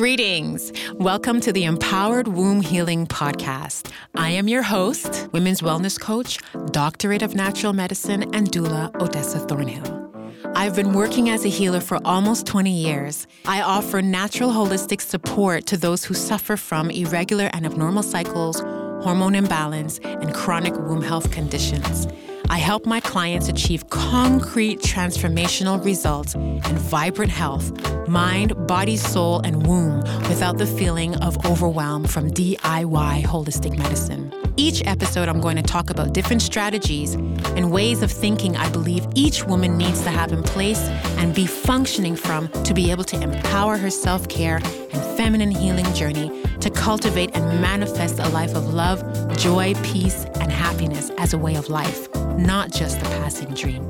Greetings. Welcome to the Empowered Womb Healing Podcast. I am your host, women's wellness coach, doctorate of natural medicine, and doula Odessa Thornhill. I've been working as a healer for almost 20 years. I offer natural holistic support to those who suffer from irregular and abnormal cycles, hormone imbalance, and chronic womb health conditions. I help my clients achieve concrete transformational results and vibrant health, mind, body, soul, and womb without the feeling of overwhelm from DIY holistic medicine. Each episode, I'm going to talk about different strategies and ways of thinking I believe each woman needs to have in place and be functioning from to be able to empower her self care and feminine healing journey to cultivate and manifest a life of love, joy, peace, and happiness as a way of life not just a passing dream.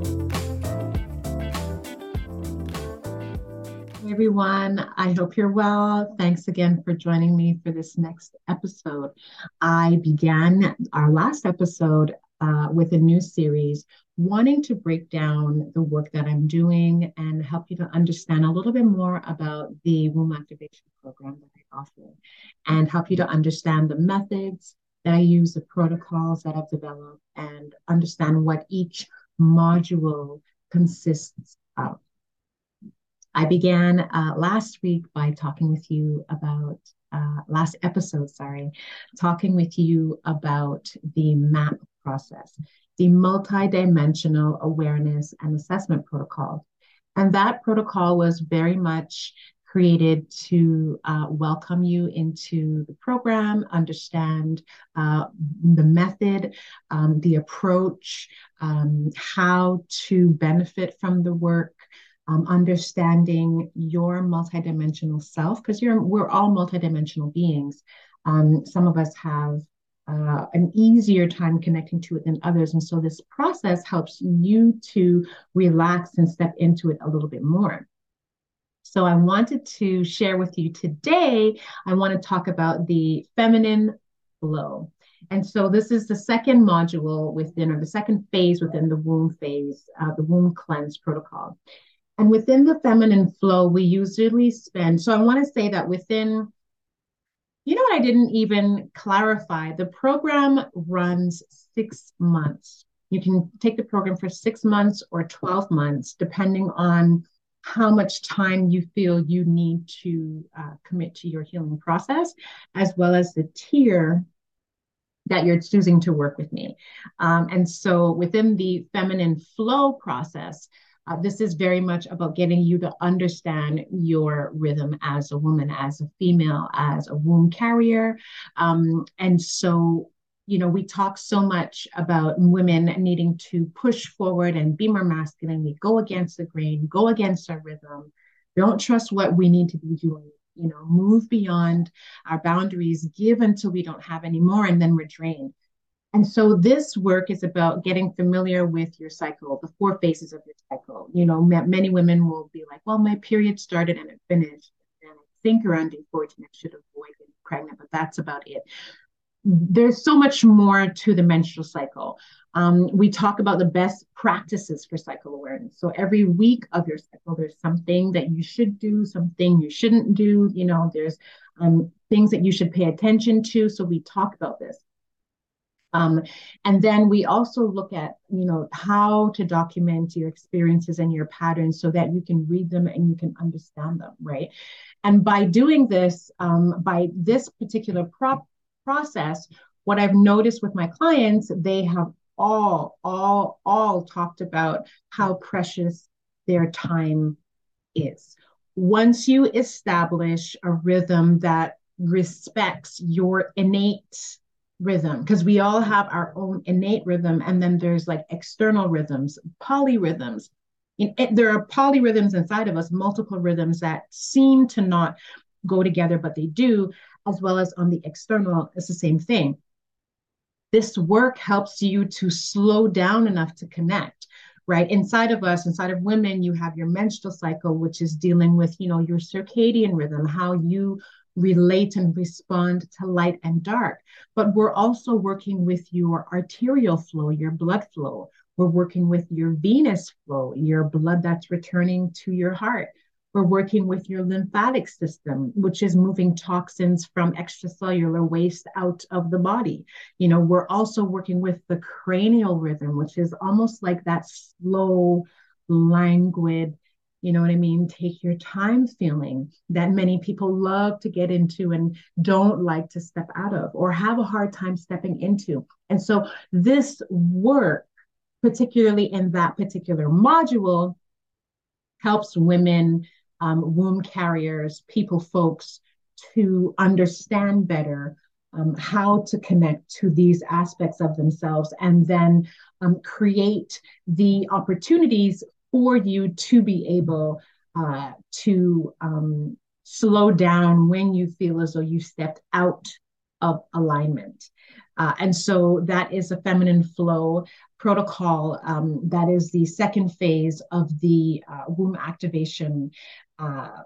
Hey everyone, I hope you're well. Thanks again for joining me for this next episode. I began our last episode uh, with a new series, wanting to break down the work that I'm doing and help you to understand a little bit more about the womb activation program that I offer and help you to understand the methods, I use the protocols that I've developed and understand what each module consists of. I began uh, last week by talking with you about, uh, last episode, sorry, talking with you about the MAP process, the multidimensional awareness and assessment protocol. And that protocol was very much created to uh, welcome you into the program, understand uh, the method, um, the approach, um, how to benefit from the work. Um, understanding your multidimensional self, because you're we're all multidimensional beings. Um, some of us have uh, an easier time connecting to it than others. And so this process helps you to relax and step into it a little bit more. So I wanted to share with you today, I want to talk about the feminine flow. And so this is the second module within, or the second phase within the womb phase, uh, the womb cleanse protocol. And within the feminine flow, we usually spend, so I want to say that within, you know what, I didn't even clarify. The program runs six months. You can take the program for six months or 12 months, depending on how much time you feel you need to uh, commit to your healing process, as well as the tier that you're choosing to work with me. Um, and so within the feminine flow process, uh, this is very much about getting you to understand your rhythm as a woman, as a female, as a womb carrier. Um, and so you know, we talk so much about women needing to push forward and be more masculine. We go against the grain, go against our rhythm, don't trust what we need to be doing, you know, move beyond our boundaries, give until we don't have any more, and then we're drained. And so this work is about getting familiar with your cycle, the four phases of your cycle. You know, many women will be like, well, my period started and it finished. And I think around day 14, I should avoid getting pregnant, but that's about it there's so much more to the menstrual cycle. Um, we talk about the best practices for cycle awareness. So every week of your cycle, there's something that you should do, something you shouldn't do. You know, there's um, things that you should pay attention to. So we talk about this. Um, and then we also look at, you know, how to document your experiences and your patterns so that you can read them and you can understand them, right? And by doing this, um, by this particular prop process, what I've noticed with my clients, they have all, all, all talked about how precious their time is. Once you establish a rhythm that respects your innate rhythm, because we all have our own innate rhythm, and then there's like external rhythms, polyrhythms. In, it, there are polyrhythms inside of us, multiple rhythms that seem to not go together, but they do as well as on the external, it's the same thing. This work helps you to slow down enough to connect, right? Inside of us, inside of women, you have your menstrual cycle, which is dealing with, you know, your circadian rhythm, how you relate and respond to light and dark. But we're also working with your arterial flow, your blood flow. We're working with your venous flow, your blood that's returning to your heart We're working with your lymphatic system, which is moving toxins from extracellular waste out of the body. You know, we're also working with the cranial rhythm, which is almost like that slow, languid, you know what I mean? Take your time feeling that many people love to get into and don't like to step out of or have a hard time stepping into. And so this work, particularly in that particular module, helps women, um, womb carriers, people, folks to understand better um, how to connect to these aspects of themselves and then um, create the opportunities for you to be able uh, to um, slow down when you feel as though you stepped out of alignment. Uh, and so that is a feminine flow protocol. Um, that is the second phase of the uh, womb activation uh,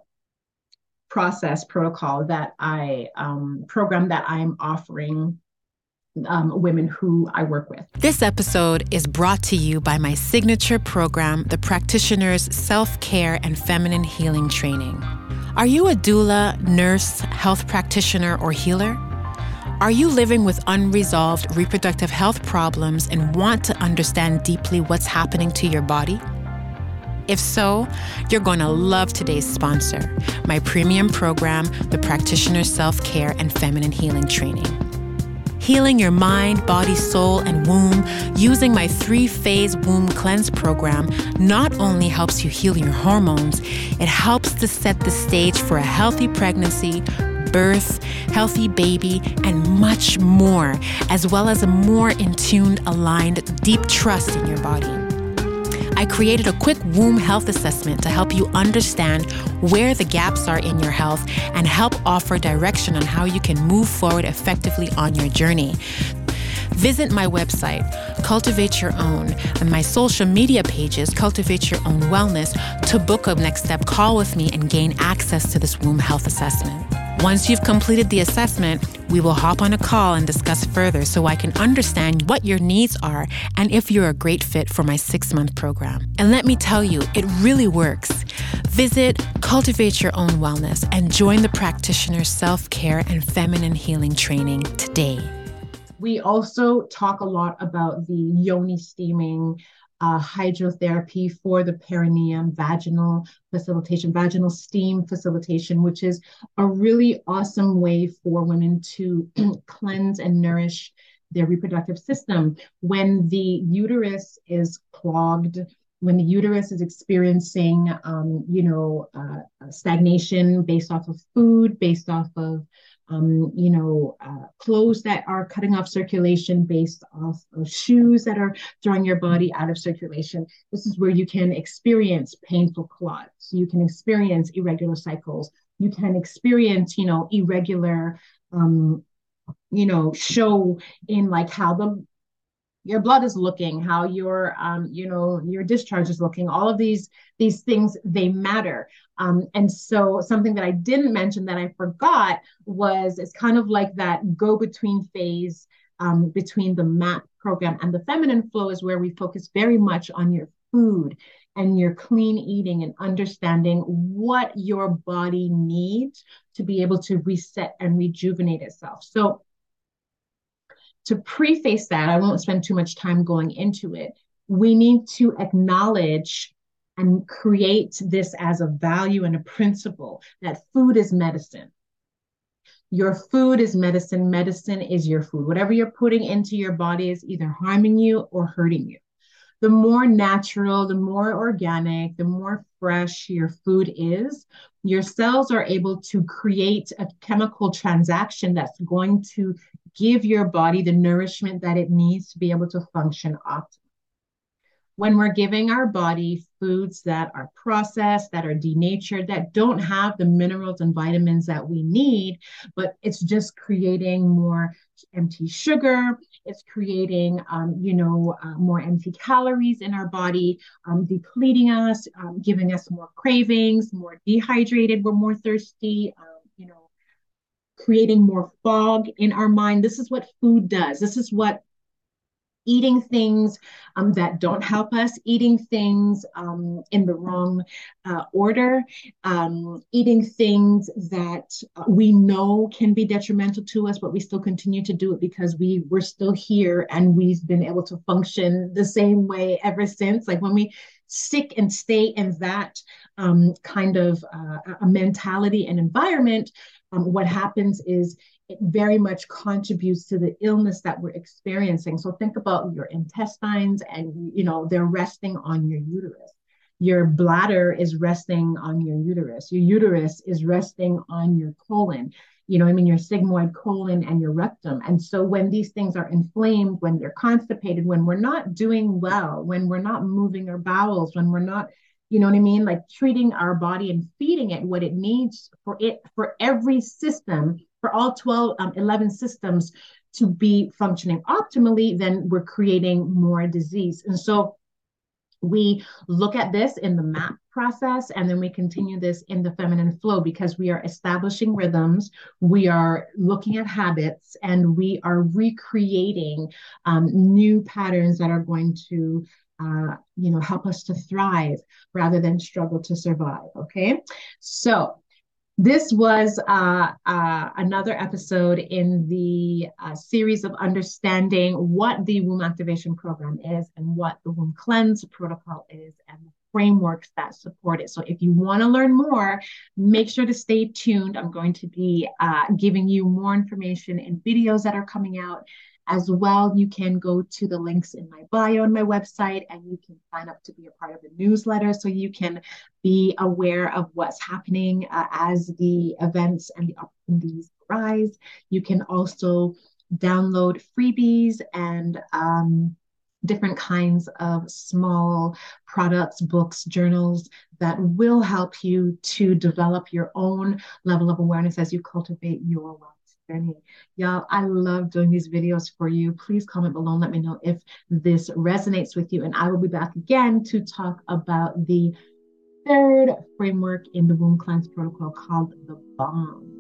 process protocol that I um, program that I'm offering um, women who I work with. This episode is brought to you by my signature program, the Practitioner's Self Care and Feminine Healing Training. Are you a doula, nurse, health practitioner, or healer? Are you living with unresolved reproductive health problems and want to understand deeply what's happening to your body? If so, you're going to love today's sponsor, my premium program, the Practitioner Self Care and Feminine Healing Training healing your mind, body, soul, and womb using my three phase womb cleanse program not only helps you heal your hormones, it helps to set the stage for a healthy pregnancy, birth, healthy baby, and much more, as well as a more in tuned, aligned, deep trust in your body. I created a quick womb health assessment to help you understand where the gaps are in your health and help offer direction on how you can move forward effectively on your journey. Visit my website, Cultivate Your Own, and my social media pages, Cultivate Your Own Wellness, to book a next step call with me and gain access to this womb health assessment. Once you've completed the assessment, we will hop on a call and discuss further so I can understand what your needs are and if you're a great fit for my six month program. And let me tell you, it really works. Visit Cultivate Your Own Wellness and join the practitioner self care and feminine healing training today. We also talk a lot about the yoni steaming, uh, hydrotherapy for the perineum, vaginal facilitation, vaginal steam facilitation, which is a really awesome way for women to cleanse and nourish their reproductive system. When the uterus is clogged, when the uterus is experiencing, um, you know, uh, stagnation based off of food, based off of um, you know, uh, clothes that are cutting off circulation based off of shoes that are throwing your body out of circulation. This is where you can experience painful clots. You can experience irregular cycles. You can experience, you know, irregular, um, you know, show in like how the your blood is looking how your um, you know your discharge is looking all of these these things they matter. Um, and so something that i didn't mention that i forgot was it's kind of like that go between phase um, between the map program and the feminine flow is where we focus very much on your food and your clean eating and understanding what your body needs to be able to reset and rejuvenate itself. So to preface that, I won't spend too much time going into it. We need to acknowledge and create this as a value and a principle that food is medicine. Your food is medicine. Medicine is your food. Whatever you're putting into your body is either harming you or hurting you. The more natural, the more organic, the more fresh your food is, your cells are able to create a chemical transaction that's going to give your body the nourishment that it needs to be able to function optimally. When we're giving our body foods that are processed, that are denatured, that don't have the minerals and vitamins that we need, but it's just creating more empty sugar, it's creating, um, you know, uh, more empty calories in our body, um, depleting us, um, giving us more cravings, more dehydrated, we're more thirsty, um, creating more fog in our mind. This is what food does. This is what eating things um, that don't help us, eating things um, in the wrong uh, order, um, eating things that we know can be detrimental to us, but we still continue to do it because we we're still here and we've been able to function the same way ever since. Like when we stick and stay in that um, kind of uh, a mentality and environment, um, what happens is it very much contributes to the illness that we're experiencing. So think about your intestines and you know they're resting on your uterus. Your bladder is resting on your uterus. Your uterus is resting on your colon. You know, I mean, your sigmoid colon and your rectum. And so when these things are inflamed, when they're constipated, when we're not doing well, when we're not moving our bowels, when we're not you know what I mean? Like treating our body and feeding it what it needs for it, for every system for all 12, um, 11 systems to be functioning optimally, then we're creating more disease. And so we look at this in the MAP process and then we continue this in the feminine flow because we are establishing rhythms we are looking at habits and we are recreating um, new patterns that are going to uh, you know help us to thrive rather than struggle to survive okay so this was uh, uh, another episode in the uh, series of understanding what the womb activation program is and what the womb cleanse protocol is and the frameworks that support it. So if you want to learn more, make sure to stay tuned. I'm going to be uh, giving you more information in videos that are coming out as well, you can go to the links in my bio on my website and you can sign up to be a part of the newsletter so you can be aware of what's happening uh, as the events and the opportunities arise. You can also download freebies and um, different kinds of small products, books, journals that will help you to develop your own level of awareness as you cultivate your wellness Y'all, I love doing these videos for you. Please comment below and let me know if this resonates with you. And I will be back again to talk about the third framework in the womb cleanse protocol called the bomb.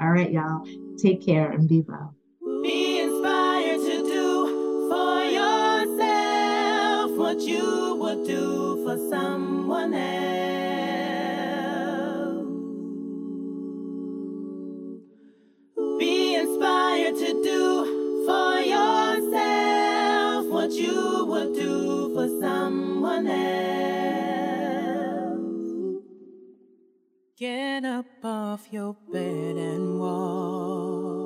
All right, y'all. Take care and be well. Be inspired to do for yourself what you would do for someone else. Else. Get up off your bed and walk.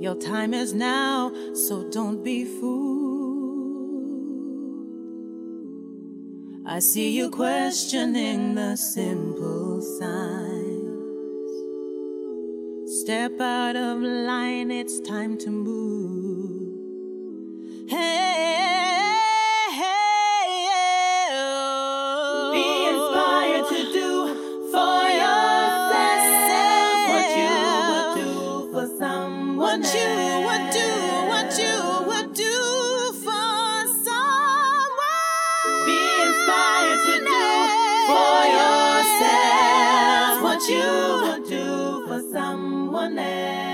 Your time is now, so don't be fooled. I see you questioning the simple signs. Step out of line, it's time to move. do for someone else.